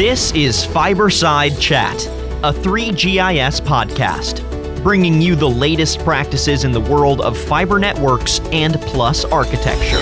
This is Fiberside Chat, a 3GIS podcast, bringing you the latest practices in the world of fiber networks and plus architecture.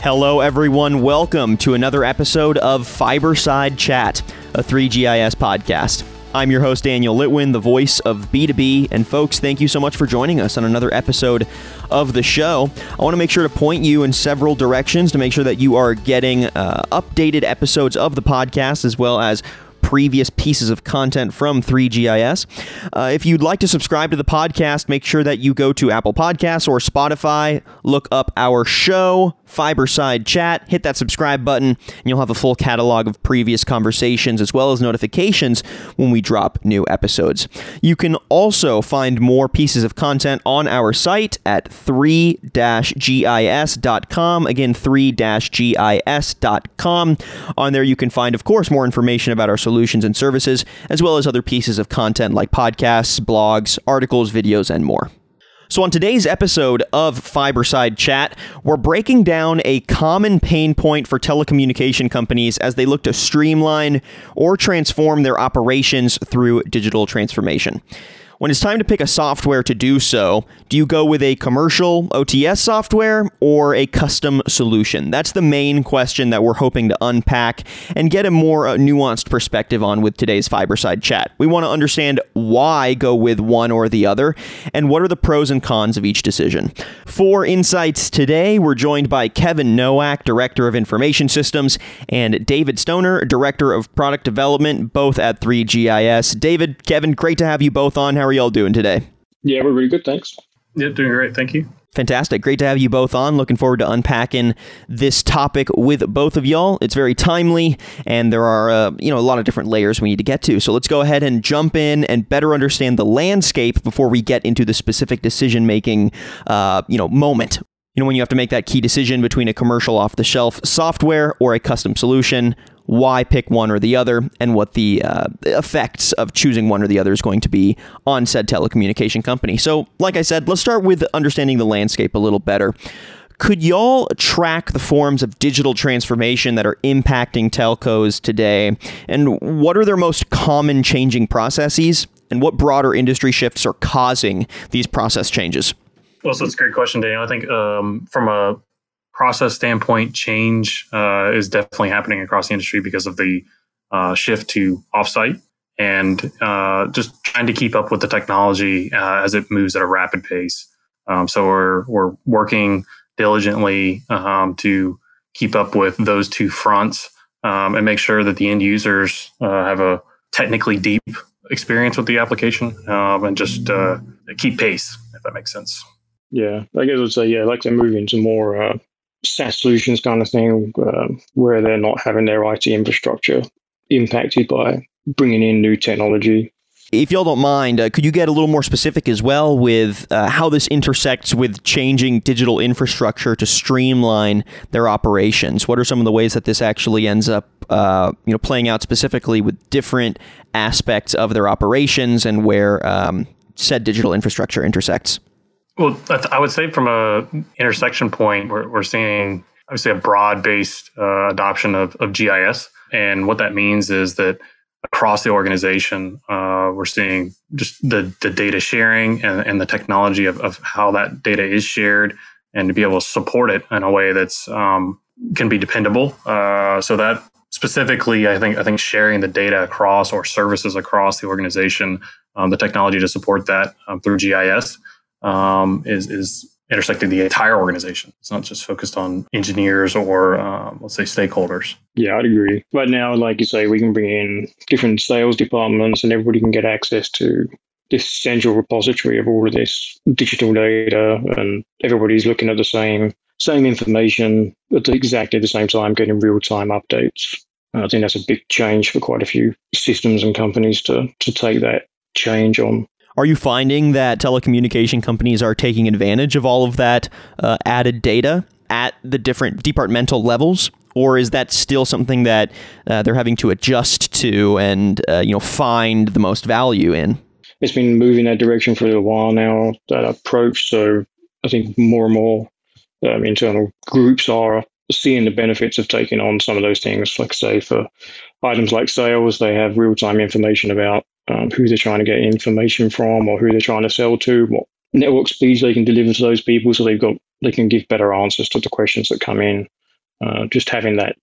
Hello, everyone. Welcome to another episode of Fiberside Chat, a 3GIS podcast. I'm your host, Daniel Litwin, the voice of B2B. And folks, thank you so much for joining us on another episode of the show. I want to make sure to point you in several directions to make sure that you are getting uh, updated episodes of the podcast as well as previous pieces of content from 3GIS. Uh, if you'd like to subscribe to the podcast, make sure that you go to Apple Podcasts or Spotify, look up our show, Fiberside Chat, hit that subscribe button, and you'll have a full catalog of previous conversations as well as notifications when we drop new episodes. You can also find more pieces of content on our site at 3-gis.com. Again, 3-gis.com. On there, you can find, of course, more information about our solutions and services, as well as other pieces of content like podcasts, blogs, articles, videos, and more. So, on today's episode of Fiberside Chat, we're breaking down a common pain point for telecommunication companies as they look to streamline or transform their operations through digital transformation. When it's time to pick a software to do so, do you go with a commercial OTS software or a custom solution? That's the main question that we're hoping to unpack and get a more uh, nuanced perspective on with today's Fiberside chat. We want to understand why go with one or the other and what are the pros and cons of each decision. For insights today, we're joined by Kevin Nowak, Director of Information Systems, and David Stoner, Director of Product Development, both at 3GIS. David, Kevin, great to have you both on. How are y'all doing today? Yeah, we're really good. Thanks. Yeah, doing great. Thank you. Fantastic. Great to have you both on. Looking forward to unpacking this topic with both of y'all. It's very timely, and there are uh, you know a lot of different layers we need to get to. So let's go ahead and jump in and better understand the landscape before we get into the specific decision making uh, you know moment. You know when you have to make that key decision between a commercial off the shelf software or a custom solution why pick one or the other, and what the uh, effects of choosing one or the other is going to be on said telecommunication company. So, like I said, let's start with understanding the landscape a little better. Could y'all track the forms of digital transformation that are impacting telcos today? And what are their most common changing processes? And what broader industry shifts are causing these process changes? Well, so it's a great question, Daniel. I think um, from a process standpoint, change uh, is definitely happening across the industry because of the uh, shift to offsite and uh, just trying to keep up with the technology uh, as it moves at a rapid pace. Um, so we're we're working diligently um, to keep up with those two fronts um, and make sure that the end users uh, have a technically deep experience with the application um, and just uh, keep pace, if that makes sense. Yeah, I guess I'd say yeah, I'd like to move into more SaaS solutions kind of thing, uh, where they're not having their IT infrastructure impacted by bringing in new technology. If y'all don't mind, uh, could you get a little more specific as well with uh, how this intersects with changing digital infrastructure to streamline their operations? What are some of the ways that this actually ends up, uh, you know, playing out specifically with different aspects of their operations and where um, said digital infrastructure intersects? Well, I would say from a intersection point, we're, we're seeing obviously a broad based uh, adoption of, of GIS. And what that means is that across the organization, uh, we're seeing just the, the data sharing and, and the technology of, of how that data is shared and to be able to support it in a way that's um, can be dependable. Uh, so that specifically, I think I think sharing the data across or services across the organization, um, the technology to support that um, through GIS um, is is intersecting the entire organization. It's not just focused on engineers or um, let's say stakeholders. Yeah, I'd agree. But now, like you say, we can bring in different sales departments, and everybody can get access to this central repository of all of this digital data, and everybody's looking at the same same information at exactly the same time, getting real time updates. I think that's a big change for quite a few systems and companies to to take that change on. Are you finding that telecommunication companies are taking advantage of all of that uh, added data at the different departmental levels? Or is that still something that uh, they're having to adjust to and uh, you know find the most value in? It's been moving that direction for a while now. That approach. So I think more and more um, internal groups are seeing the benefits of taking on some of those things. Like say for items like sales, they have real time information about um, who they're trying to get information from or who they're trying to sell to, what network speeds they can deliver to those people, so they've got they can give better answers to the questions that come in. Uh, just having that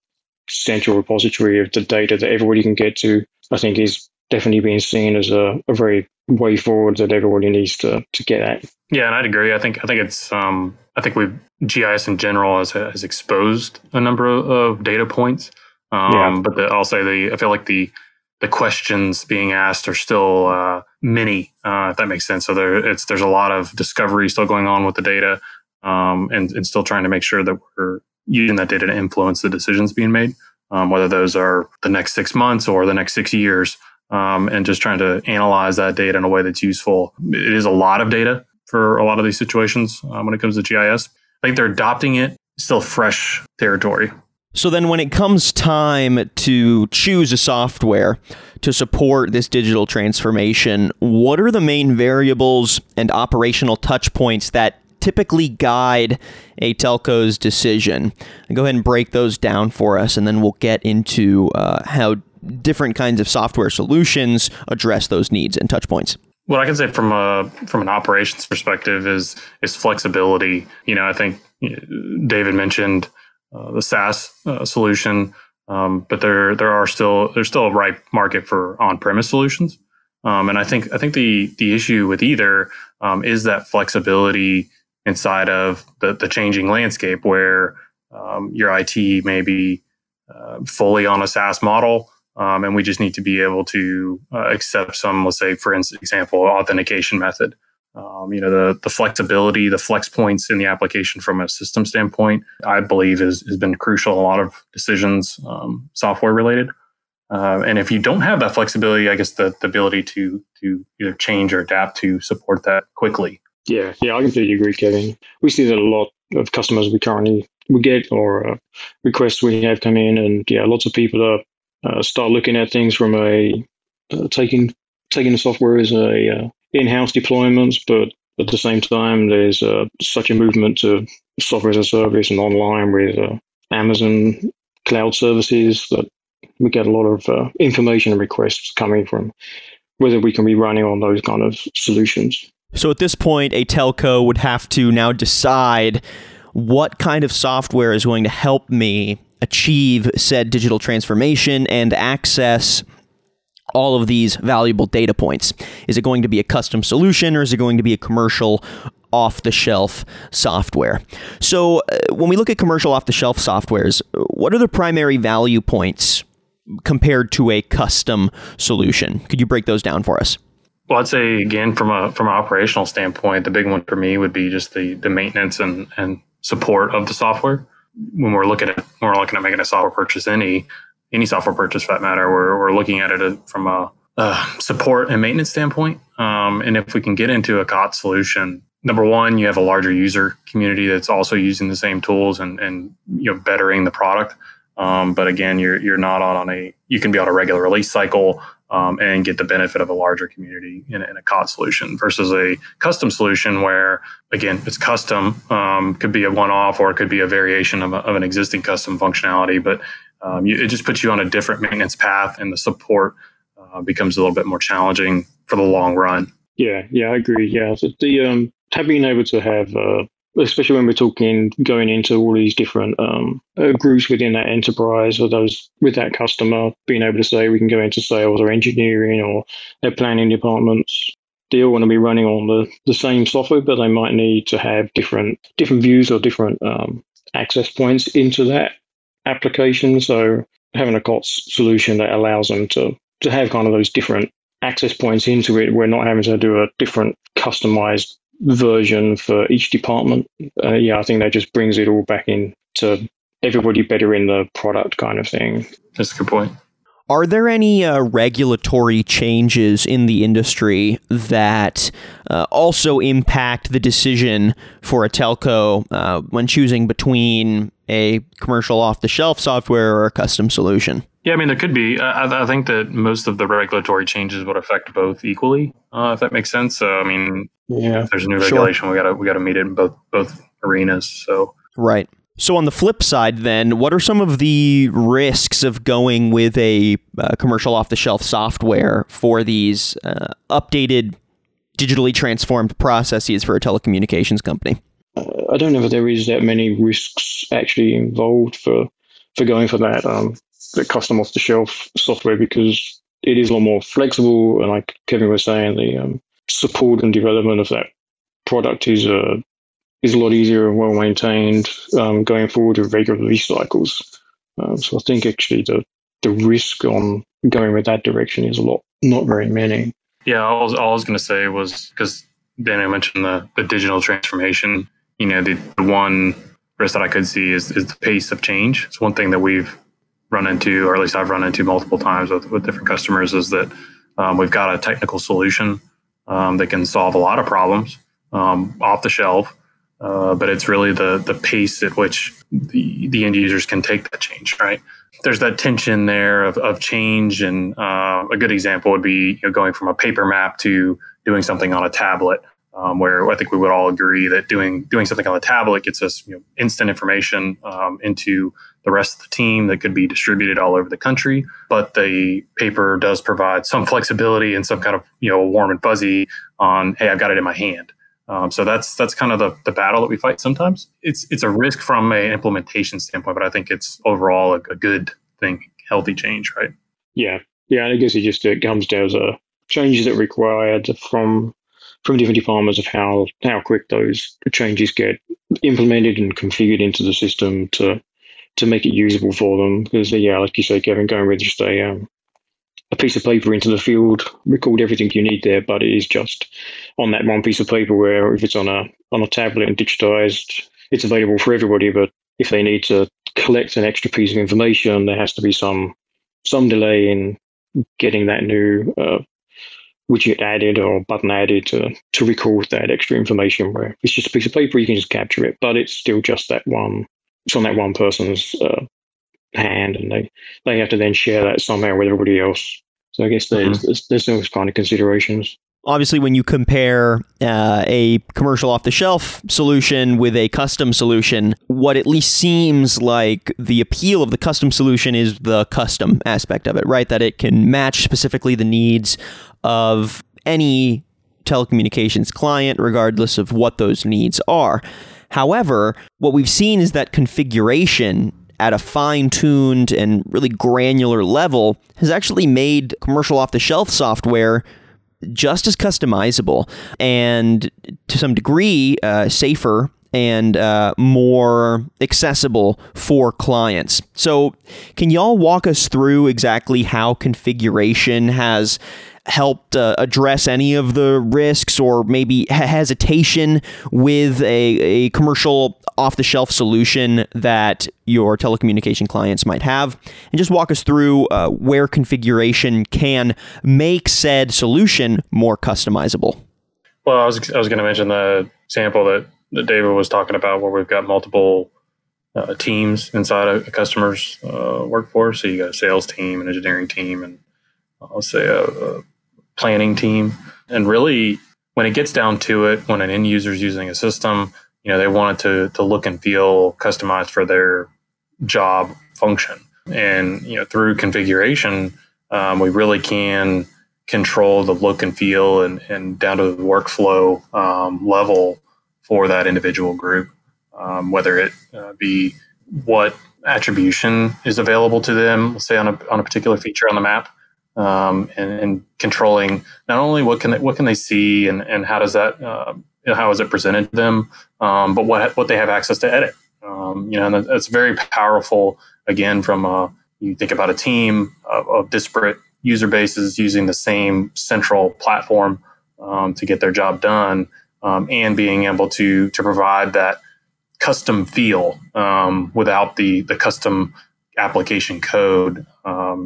central repository of the data that everybody can get to, I think, is definitely being seen as a, a very way forward that everybody needs to to get at. Yeah, and I'd agree. I think I think it's um, I think we GIS in general has has exposed a number of, of data points. Um, yeah. But the, I'll say the I feel like the the questions being asked are still uh, many, uh, if that makes sense. So there, it's there's a lot of discovery still going on with the data, um, and and still trying to make sure that we're using that data to influence the decisions being made, um, whether those are the next six months or the next six years, um, and just trying to analyze that data in a way that's useful. It is a lot of data for a lot of these situations um, when it comes to GIS. I think they're adopting it still fresh territory. So then, when it comes time to choose a software to support this digital transformation, what are the main variables and operational touch points that typically guide a telco's decision? Go ahead and break those down for us, and then we'll get into uh, how different kinds of software solutions address those needs and touch points. What I can say from a from an operations perspective is is flexibility. You know, I think David mentioned uh, the SaaS uh, solution, um, but there there are still there's still a ripe market for on premise solutions. Um, and I think I think the the issue with either um, is that flexibility inside of the the changing landscape where um, your IT may be uh, fully on a SaaS model, um, and we just need to be able to uh, accept some, let's say, for instance example, authentication method. Um, you know, the the flexibility, the flex points in the application from a system standpoint, I believe is, has been crucial in a lot of decisions, um, software related. Uh, and if you don't have that flexibility, I guess the, the ability to to either change or adapt to support that quickly. Yeah, yeah, I completely agree, Kevin. We see that a lot of customers we currently we get or uh, requests we have come in, and yeah, lots of people are uh, start looking at things from a uh, taking taking the software as a uh, in-house deployments, but at the same time, there's uh, such a movement to software as a service and online with uh, Amazon cloud services that we get a lot of uh, information requests coming from whether we can be running on those kind of solutions. So at this point, a telco would have to now decide what kind of software is going to help me achieve said digital transformation and access all of these valuable data points? Is it going to be a custom solution or is it going to be a commercial off the shelf software? So, uh, when we look at commercial off the shelf softwares, what are the primary value points compared to a custom solution? Could you break those down for us? Well, I'd say again from a from an operational standpoint, the big one for me would be just the the maintenance and and support of the software. When we're looking at when we're looking at making a software purchase, any any software purchase for that matter. We're, we're looking at it from a, a support and maintenance standpoint. Um, and if we can get into a COTS solution, number one, you have a larger user community that's also using the same tools and, and you know bettering the product. Um, but again, you're you're not on a you can be on a regular release cycle um, and get the benefit of a larger community in, in, a COTS solution versus a custom solution where again it's custom um, could be a one-off or it could be a variation of, a, of an existing custom functionality, but um, you, it just puts you on a different maintenance path, and the support uh, becomes a little bit more challenging for the long run. Yeah, yeah, I agree. Yeah, so the um, being able to have, uh, especially when we're talking going into all these different um, uh, groups within that enterprise or those with that customer, being able to say we can go into sales or engineering or their planning departments. They all want to be running on the, the same software, but they might need to have different different views or different um, access points into that application. So having a COTS solution that allows them to to have kind of those different access points into it, we're not having to do a different customized version for each department. Uh, yeah, I think that just brings it all back in to everybody better in the product kind of thing. That's a good point. Are there any uh, regulatory changes in the industry that uh, also impact the decision for a telco uh, when choosing between a commercial off the shelf software or a custom solution? Yeah, I mean, there could be. I, I think that most of the regulatory changes would affect both equally, uh, if that makes sense. I mean, yeah, if there's a new regulation, sure. we gotta we gotta meet it in both both arenas. So right. So, on the flip side, then, what are some of the risks of going with a uh, commercial off the shelf software for these uh, updated, digitally transformed processes for a telecommunications company? Uh, I don't know if there is that many risks actually involved for, for going for that, um, the custom off the shelf software because it is a lot more flexible. And like Kevin was saying, the um, support and development of that product is uh, is a lot easier and well maintained um, going forward with regular release cycles. Um, so I think actually the the risk on going with that direction is a lot, not very many. Yeah, all, all I was going to say was because Daniel mentioned the, the digital transformation. You know, the, the one risk that I could see is, is the pace of change. It's one thing that we've run into, or at least I've run into multiple times with, with different customers, is that um, we've got a technical solution um, that can solve a lot of problems um, off the shelf uh, but it's really the the pace at which the, the end users can take that change, right? There's that tension there of, of change, and uh, a good example would be you know, going from a paper map to doing something on a tablet, um, where I think we would all agree that doing doing something on the tablet gets us you know, instant information um, into the rest of the team that could be distributed all over the country. But the paper does provide some flexibility and some kind of you know warm and fuzzy on hey, I've got it in my hand. Um, so that's that's kind of the, the battle that we fight sometimes. It's it's a risk from an implementation standpoint, but I think it's overall a, a good thing, healthy change, right? Yeah, yeah. And I guess it just it comes down to changes that are required from from different departments of how how quick those changes get implemented and configured into the system to to make it usable for them. Because yeah, like you say, Kevin, going with just a um, a piece of paper into the field, record everything you need there, but it is just on that one piece of paper where if it's on a on a tablet and digitized, it's available for everybody. But if they need to collect an extra piece of information, there has to be some some delay in getting that new uh, widget added or button added to to record that extra information. Where it's just a piece of paper, you can just capture it, but it's still just that one. It's on that one person's uh, hand, and they they have to then share that somehow with everybody else. So I guess there's mm-hmm. there's, there's those kind of considerations. Obviously, when you compare uh, a commercial off the shelf solution with a custom solution, what at least seems like the appeal of the custom solution is the custom aspect of it, right? That it can match specifically the needs of any telecommunications client, regardless of what those needs are. However, what we've seen is that configuration at a fine tuned and really granular level has actually made commercial off the shelf software just as customizable and to some degree uh, safer and uh, more accessible for clients. So, can y'all walk us through exactly how configuration has helped uh, address any of the risks or maybe hesitation with a, a commercial off the shelf solution that your telecommunication clients might have? And just walk us through uh, where configuration can make said solution more customizable. Well, I was, I was going to mention the example that, that David was talking about where we've got multiple uh, teams inside a, a customer's uh, workforce. So you got a sales team, an engineering team, and I'll say a, a planning team. And really, when it gets down to it, when an end user is using a system, you know, they want it to, to look and feel customized for their job function. And, you know, through configuration, um, we really can control the look and feel and, and down to the workflow um, level for that individual group, um, whether it uh, be what attribution is available to them, say on a, on a particular feature on the map, um, and, and, controlling not only what can they, what can they see and, and how does that uh, how is it presented to them, um, but what what they have access to edit. Um, you know, and that's very powerful. Again, from a, uh, you think about a team of, of, disparate user bases using the same central platform um, to get their job done, um, and being able to to provide that custom feel um, without the the custom application code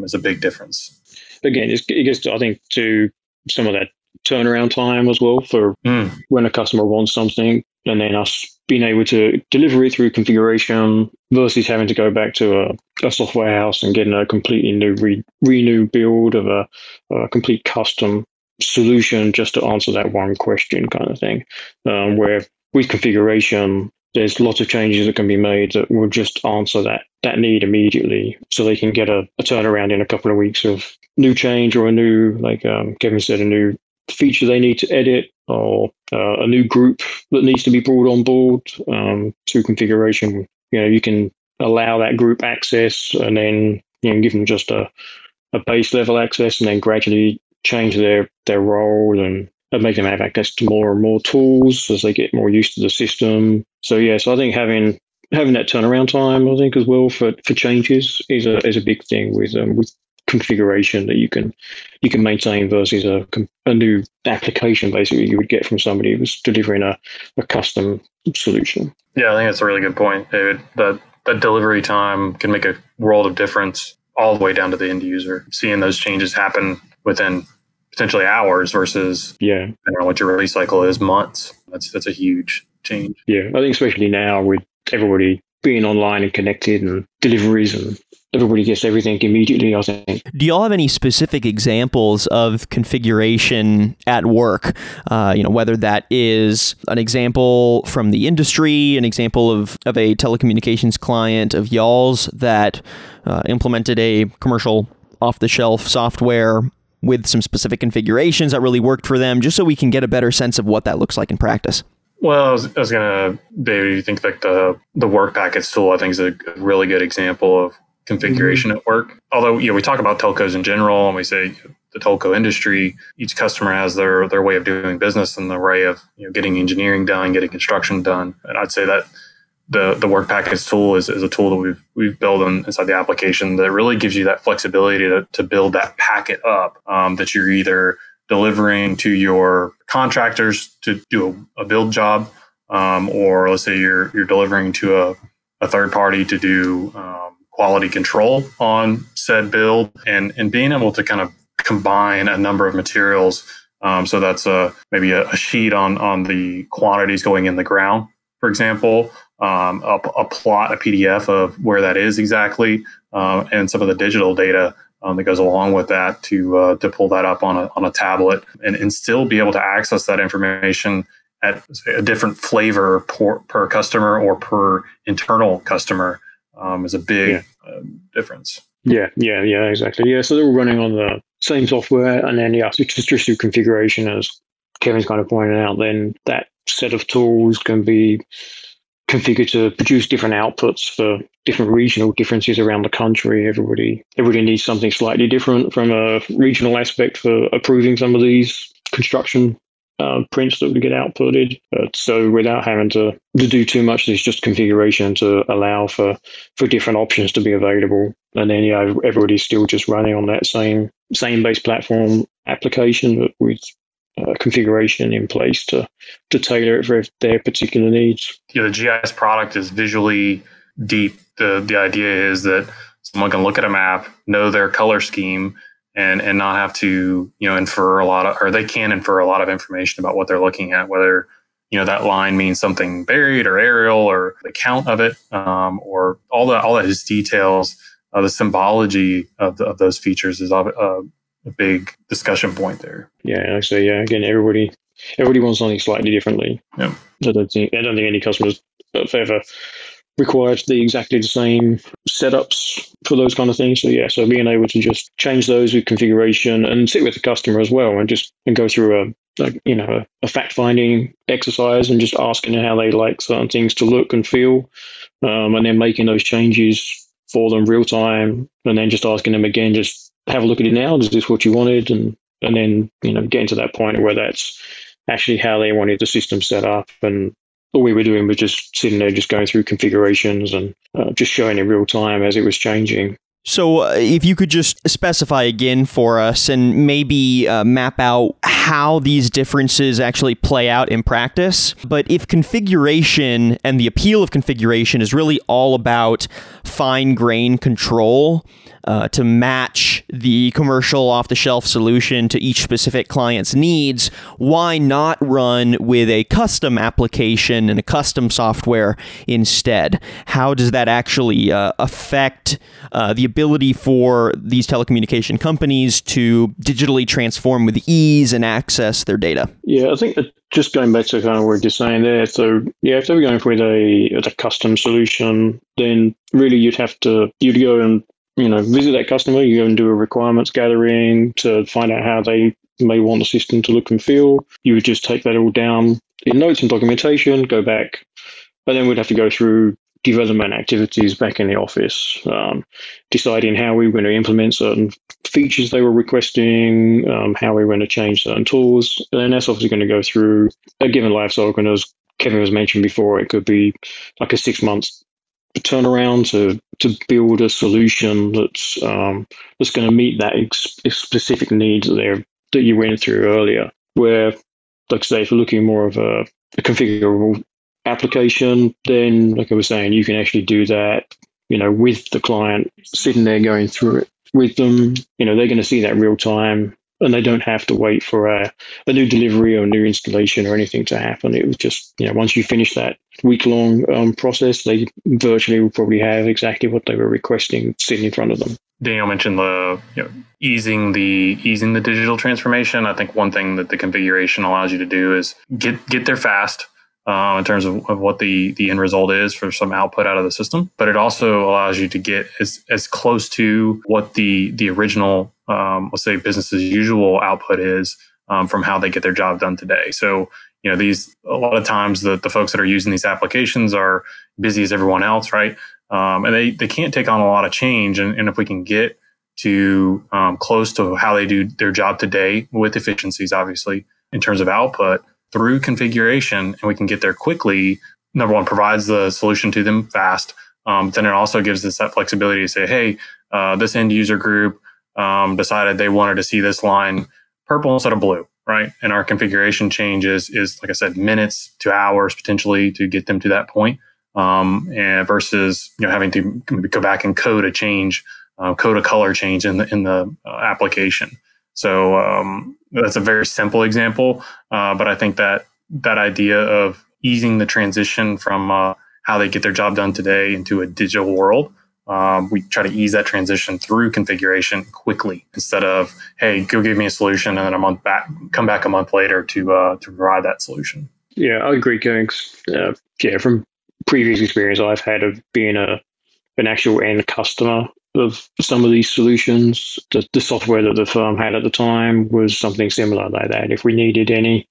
is a big difference again, it gets, to, I think, to some of that turnaround time as well for mm. when a customer wants something and then us being able to deliver it through configuration versus having to go back to a, a software house and getting a completely new re, renew build of a, a, complete custom solution just to answer that one question kind of thing. Um, where with configuration, there's lots of changes that can be made that will just answer that that need immediately, so they can get a, a turnaround in a couple of weeks of new change or a new, like um, Kevin said, a new feature they need to edit or uh, a new group that needs to be brought on board um, to configuration. You know, you can allow that group access and then you know give them just a, a base level access and then gradually change their their role and make them have access to more and more tools as they get more used to the system. So yeah, so I think having having that turnaround time, I think as well for, for changes is a is a big thing with um, with configuration that you can you can maintain versus a, a new application basically you would get from somebody who's delivering a, a custom solution. Yeah, I think that's a really good point, David. That that delivery time can make a world of difference all the way down to the end user. Seeing those changes happen within potentially hours versus yeah, I don't know what your release cycle is, months. That's that's a huge change. Yeah, I think especially now with everybody being online and connected and deliveries and everybody gets everything immediately, I think. Do y'all have any specific examples of configuration at work? Uh, you know, whether that is an example from the industry, an example of, of a telecommunications client of y'all's that uh, implemented a commercial off the shelf software with some specific configurations that really worked for them, just so we can get a better sense of what that looks like in practice. Well, I was, I was gonna, David. You think like the the work packets tool? I think is a really good example of configuration mm-hmm. at work. Although you know we talk about telcos in general, and we say the telco industry, each customer has their their way of doing business and the way of you know getting engineering done, getting construction done. And I'd say that the the work package tool is, is a tool that we've we've built in, inside the application that really gives you that flexibility to, to build that packet up um, that you're either delivering to your contractors to do a, a build job, um, or let's say you're you're delivering to a, a third party to do um, quality control on said build, and and being able to kind of combine a number of materials. Um, so that's a maybe a, a, sheet on on the quantities going in the ground, for example, um, a, a, plot, a PDF of where that is exactly, uh, and some of the digital data um, that goes along with that to uh, to pull that up on a on a tablet and, and still be able to access that information at a different flavor per, per customer or per internal customer um, is a big yeah. uh, difference. Yeah, yeah, yeah, exactly. Yeah, so they're all running on the same software, and then yeah, so just just through configuration, as Kevin's kind of pointed out, then that set of tools can be configured to produce different outputs for different regional differences around the country. Everybody everybody needs something slightly different from a regional aspect for approving some of these construction uh, prints that would get outputted. But so without having to, to do too much, there's just configuration to allow for for different options to be available. And then yeah, everybody's still just running on that same same base platform application, but with uh, configuration in place to to tailor it for their particular needs. Yeah, the GIS product is visually deep. The the idea is that someone can look at a map, know their color scheme, and and not have to you know infer a lot of, or they can infer a lot of information about what they're looking at, whether you know that line means something buried or aerial or the count of it, um, or all that all that is details. Uh, the symbology of, the, of those features is uh, a big discussion point there. Yeah, actually, yeah, again, everybody everybody wants something slightly differently. Yeah. I don't think I don't think any customers have ever required the exactly the same setups for those kind of things. So yeah, so being able to just change those with configuration and sit with the customer as well, and just and go through a like you know a, fact finding exercise and just asking how they like certain things to look and feel, um, and then making those changes for them real time, and then just asking them again, just have a look at it now. Is this what you wanted? And and then you know getting to that point where that's actually how they wanted the system set up. And all we were doing was just sitting there, just going through configurations and uh, just showing in real time as it was changing. So, uh, if you could just specify again for us and maybe uh, map out how these differences actually play out in practice. But if configuration and the appeal of configuration is really all about fine grain control uh, to match the commercial off the shelf solution to each specific client's needs, why not run with a custom application and a custom software instead? How does that actually uh, affect uh, the ability for these telecommunication companies to digitally transform with ease and access their data? Yeah, I think that just going back to kind of what you're saying there. So yeah, if they were going for a, a custom solution, then really you'd have to you'd go and you know visit that customer. You go and do a requirements gathering to find out how they may want the system to look and feel. You would just take that all down in notes and documentation, go back, but then we'd have to go through development activities back in the office, um, deciding how we were going to implement certain features they were requesting, um, how we were going to change certain tools. And then that's obviously going to go through a given life cycle. And as Kevin was mentioned before, it could be like a six months turnaround to to build a solution that's um, that's going to meet that ex- specific needs that that you went through earlier. Where, like I say, if you're looking more of a, a configurable application, then like I was saying, you can actually do that, you know, with the client sitting there going through it with them. You know, they're going to see that real time and they don't have to wait for a, a new delivery or a new installation or anything to happen. It was just, you know, once you finish that week long um, process, they virtually will probably have exactly what they were requesting sitting in front of them. Daniel mentioned the you know, easing the easing the digital transformation. I think one thing that the configuration allows you to do is get get there fast, uh, in terms of, of, what the, the end result is for some output out of the system. But it also allows you to get as, as close to what the, the original, um, let's say, business as usual output is um, from how they get their job done today. So, you know, these, a lot of times the, the folks that are using these applications are busy as everyone else, right? Um, and they, they can't take on a lot of change. And, and if we can get to um, close to how they do their job today with efficiencies, obviously, in terms of output, through configuration and we can get there quickly, number one, provides the solution to them fast. Um, then it also gives us that flexibility to say, hey, uh, this end user group um, decided they wanted to see this line purple instead of blue, right? And our configuration changes is, like I said, minutes to hours potentially to get them to that point, um, and versus you know having to go back and code a change, uh, code a color change in the in the uh, application. So um, that's a very simple example, uh, but I think that that idea of easing the transition from uh, how they get their job done today into a digital world, um, we try to ease that transition through configuration quickly instead of hey, go give me a solution and then a month back, come back a month later to uh, to provide that solution. Yeah, I agree, Kings. Uh, yeah, from previous experience I've had of being a an actual end customer of some of these solutions. The, the software that the firm had at the time was something similar like that. If we needed any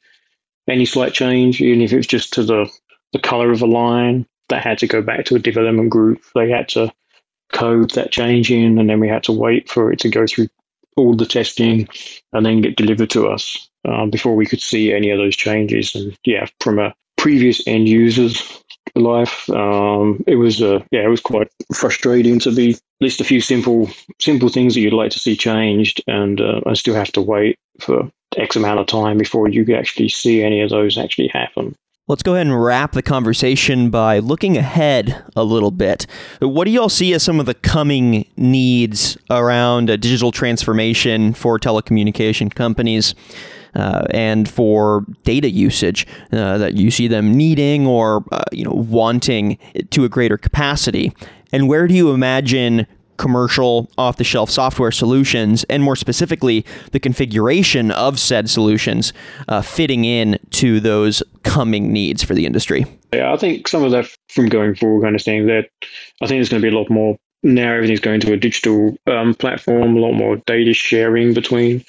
any slight change, even if it was just to the, the color of a line, that had to go back to a development group. They had to code that change in, and then we had to wait for it to go through all the testing and then get delivered to us um, before we could see any of those changes. And yeah, from a previous end users life. Um, it was uh, yeah, it was quite frustrating to be list a few simple simple things that you'd like to see changed, and uh, still have to wait for X amount of time before you actually see any of those actually happen. Let's go ahead and wrap the conversation by looking ahead a little bit. What do y'all see as some of the coming needs around digital transformation for telecommunication companies? Uh, and for data usage uh, that you see them needing or uh, you know wanting to a greater capacity? And where do you imagine commercial off the shelf software solutions, and more specifically, the configuration of said solutions uh, fitting in to those coming needs for the industry? Yeah, I think some of that from going forward, understanding that I think there's going to be a lot more. Now everything's going to a digital um, platform, a lot more data sharing between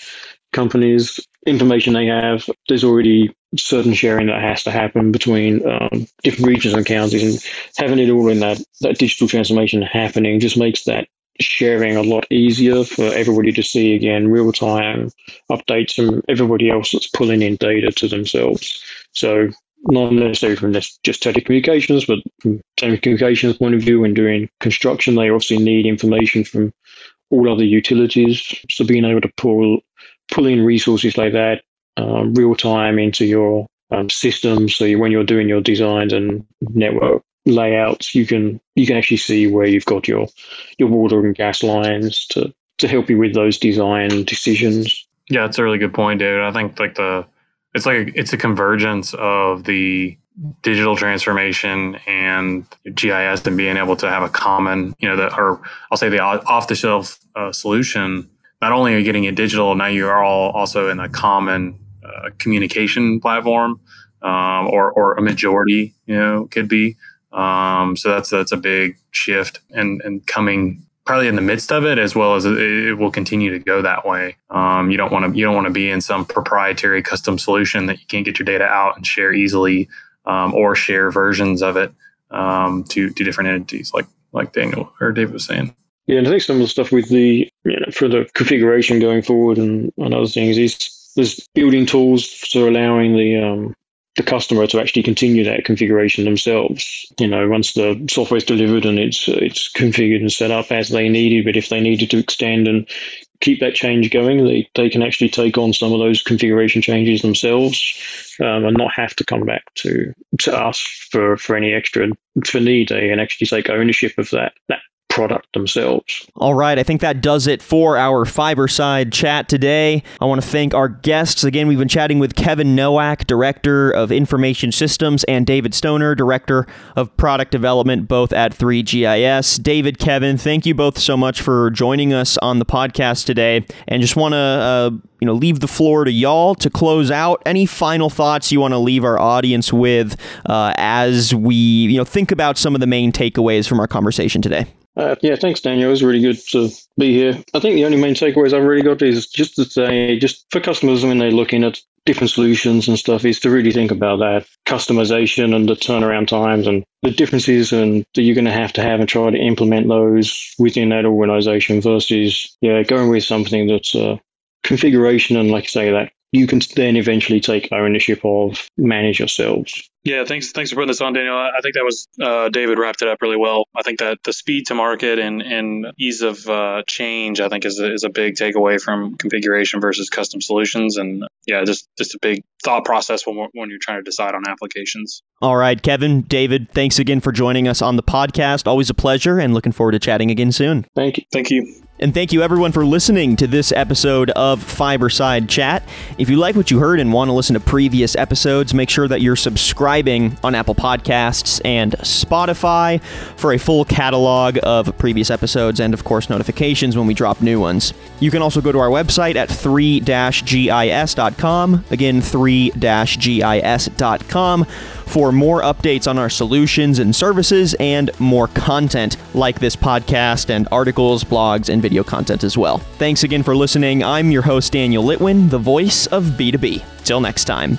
companies information they have. There's already certain sharing that has to happen between um, different regions and counties, and having it all in that that digital transformation happening just makes that sharing a lot easier for everybody to see again real time updates from everybody else that's pulling in data to themselves. So not necessarily from this, just telecommunications, but from telecommunications point of view, when doing construction, they obviously need information from all other utilities. So being able to pull pulling resources like that um, real time into your um, system. So you, when you're doing your designs and network layouts, you can you can actually see where you've got your your water and gas lines to to help you with those design decisions. Yeah, it's a really good point, David. I think like the it's like a, it's a convergence of the digital transformation and GIS and being able to have a common, you know, or I'll say the off the shelf uh, solution. Not only are you getting it digital, now you are all also in a common uh, communication platform, um, or or a majority, you know, could be. Um, so that's that's a big shift and and coming probably in the midst of it as well as it, will continue to go that way. Um, you don't want to you don't want to be in some proprietary custom solution that you can't get your data out and share easily um, or share versions of it um, to to different entities like like Daniel or David was saying. Yeah, and I think some of the stuff with the you know, for the configuration going forward and, and other things is there's building tools for allowing the um, the customer to actually continue that configuration themselves. You know, once the software is delivered and it's it's configured and set up as they needed, but if they needed to extend and keep that change going, they, they can actually take on some of those configuration changes themselves um, and not have to come back to to us for, for any extra for need. They can actually take ownership of that that product themselves. All right, I think that does it for our Fiberside chat today. I want to thank our guests. Again, we've been chatting with Kevin Nowak, Director of Information Systems, and David Stoner, Director of Product Development, both at 3GIS. David, Kevin, thank you both so much for joining us on the podcast today. And just want to uh, you know leave the floor to y'all to close out any final thoughts you want to leave our audience with uh, as we you know think about some of the main takeaways from our conversation today uh, yeah, thanks, Daniel. It was really good to be here. I think the only main takeaways I've really got is just to say, just for customers when they're looking at different solutions and stuff, is to really think about that customization and the turnaround times and the differences and that you're going to have to have and try to implement those within that organization versus, yeah, going with something that's configuration and, like I say, that you can then eventually take ownership of, manage yourselves. Yeah, thanks. Thanks for putting this on, Daniel. I think that was uh, David wrapped it up really well. I think that the speed to market and, and ease of uh, change, I think, is a, is a big takeaway from configuration versus custom solutions. And yeah, just just a big thought process when when you're trying to decide on applications. All right, Kevin, David, thanks again for joining us on the podcast. Always a pleasure, and looking forward to chatting again soon. Thank you. Thank you. And thank you everyone for listening to this episode of Fiberside Chat. If you like what you heard and want to listen to previous episodes, make sure that you're subscribing on Apple Podcasts and Spotify for a full catalog of previous episodes and, of course, notifications when we drop new ones. You can also go to our website at 3-gis.com. Again, 3-gis.com for more updates on our solutions and services and more content like this podcast and articles, blogs, and video content as well. Thanks again for listening. I'm your host, Daniel Litwin, the voice of B2B. Till next time.